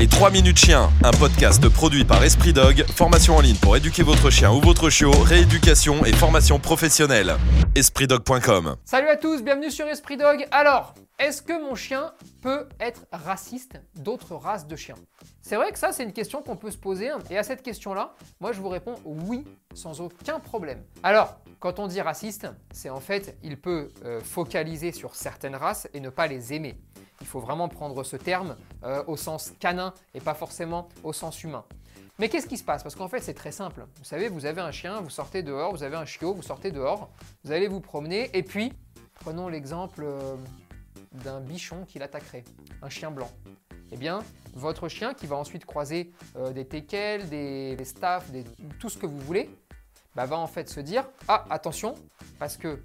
Les 3 minutes chiens, un podcast produit par Esprit Dog, formation en ligne pour éduquer votre chien ou votre chiot, rééducation et formation professionnelle. EspritDog.com Salut à tous, bienvenue sur Esprit Dog. Alors, est-ce que mon chien peut être raciste d'autres races de chiens? C'est vrai que ça, c'est une question qu'on peut se poser. hein. Et à cette question-là, moi, je vous réponds oui, sans aucun problème. Alors, quand on dit raciste, c'est en fait, il peut euh, focaliser sur certaines races et ne pas les aimer. Il faut vraiment prendre ce terme euh, au sens canin et pas forcément au sens humain. Mais qu'est-ce qui se passe? Parce qu'en fait, c'est très simple. Vous savez, vous avez un chien, vous sortez dehors, vous avez un chiot, vous sortez dehors, vous allez vous promener, et puis, prenons l'exemple euh, d'un bichon qui l'attaquerait, un chien blanc. Eh bien, votre chien qui va ensuite croiser euh, des teckels, des, staffs, tout ce que vous voulez, bah, va en fait se dire Ah, attention, parce que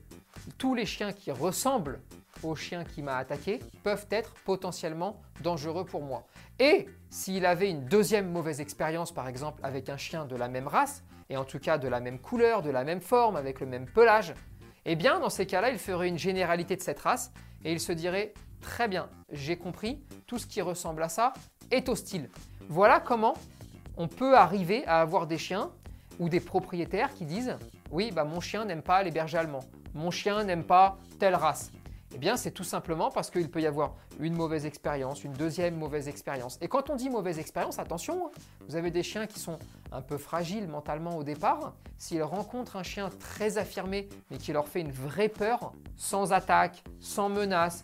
tous les chiens qui ressemblent au chien qui m'a attaqué peuvent être potentiellement dangereux pour moi. Et s'il avait une deuxième mauvaise expérience, par exemple, avec un chien de la même race, et en tout cas de la même couleur, de la même forme, avec le même pelage, eh bien, dans ces cas-là, il ferait une généralité de cette race et il se dirait Très bien, j'ai compris, tout ce qui ressemble à ça est hostile. Voilà comment on peut arriver à avoir des chiens ou des propriétaires qui disent Oui, bah, mon chien n'aime pas les bergers allemands, mon chien n'aime pas telle race. Eh bien, c'est tout simplement parce qu'il peut y avoir une mauvaise expérience, une deuxième mauvaise expérience. Et quand on dit mauvaise expérience, attention, vous avez des chiens qui sont un peu fragiles mentalement au départ. S'ils rencontrent un chien très affirmé, mais qui leur fait une vraie peur, sans attaque, sans menace,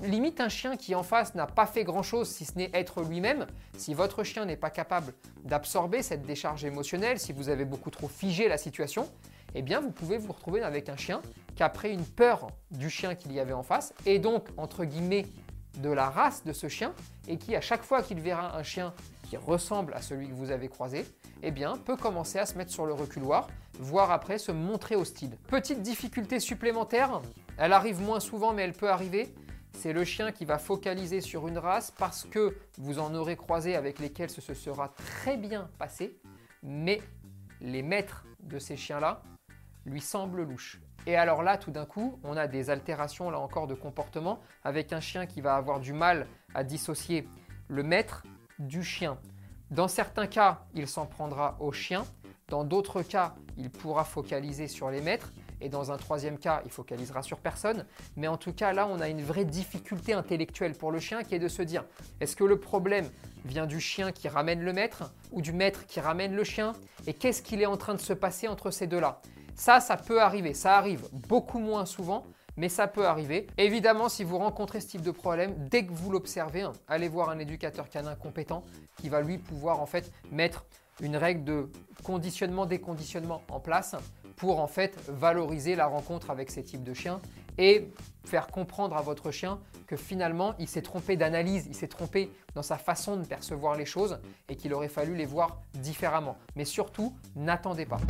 limite un chien qui en face n'a pas fait grand-chose si ce n'est être lui-même, si votre chien n'est pas capable d'absorber cette décharge émotionnelle, si vous avez beaucoup trop figé la situation, eh bien vous pouvez vous retrouver avec un chien pris une peur du chien qu'il y avait en face et donc entre guillemets de la race de ce chien et qui à chaque fois qu'il verra un chien qui ressemble à celui que vous avez croisé, eh bien peut commencer à se mettre sur le reculoir, voire après se montrer hostile. Petite difficulté supplémentaire, elle arrive moins souvent mais elle peut arriver, c'est le chien qui va focaliser sur une race parce que vous en aurez croisé avec lesquels ce se sera très bien passé, mais les maîtres de ces chiens-là lui semblent louches. Et alors là, tout d'un coup, on a des altérations, là encore, de comportement, avec un chien qui va avoir du mal à dissocier le maître du chien. Dans certains cas, il s'en prendra au chien. Dans d'autres cas, il pourra focaliser sur les maîtres. Et dans un troisième cas, il focalisera sur personne. Mais en tout cas, là, on a une vraie difficulté intellectuelle pour le chien qui est de se dire, est-ce que le problème vient du chien qui ramène le maître ou du maître qui ramène le chien? Et qu'est-ce qu'il est en train de se passer entre ces deux-là? Ça, ça peut arriver. Ça arrive beaucoup moins souvent. Mais ça peut arriver. Évidemment, si vous rencontrez ce type de problème, dès que vous l'observez, hein, allez voir un éducateur canin compétent qui va lui pouvoir en fait mettre une règle de conditionnement, déconditionnement en place pour en fait valoriser la rencontre avec ces types de chiens et faire comprendre à votre chien que finalement il s'est trompé d'analyse, il s'est trompé dans sa façon de percevoir les choses et qu'il aurait fallu les voir différemment. Mais surtout, n'attendez pas.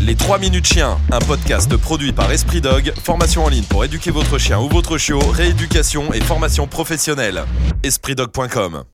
Les 3 minutes chiens, un podcast produit par Esprit Dog, formation en ligne pour éduquer votre chien ou votre chiot, rééducation et formation professionnelle. EspritDog.com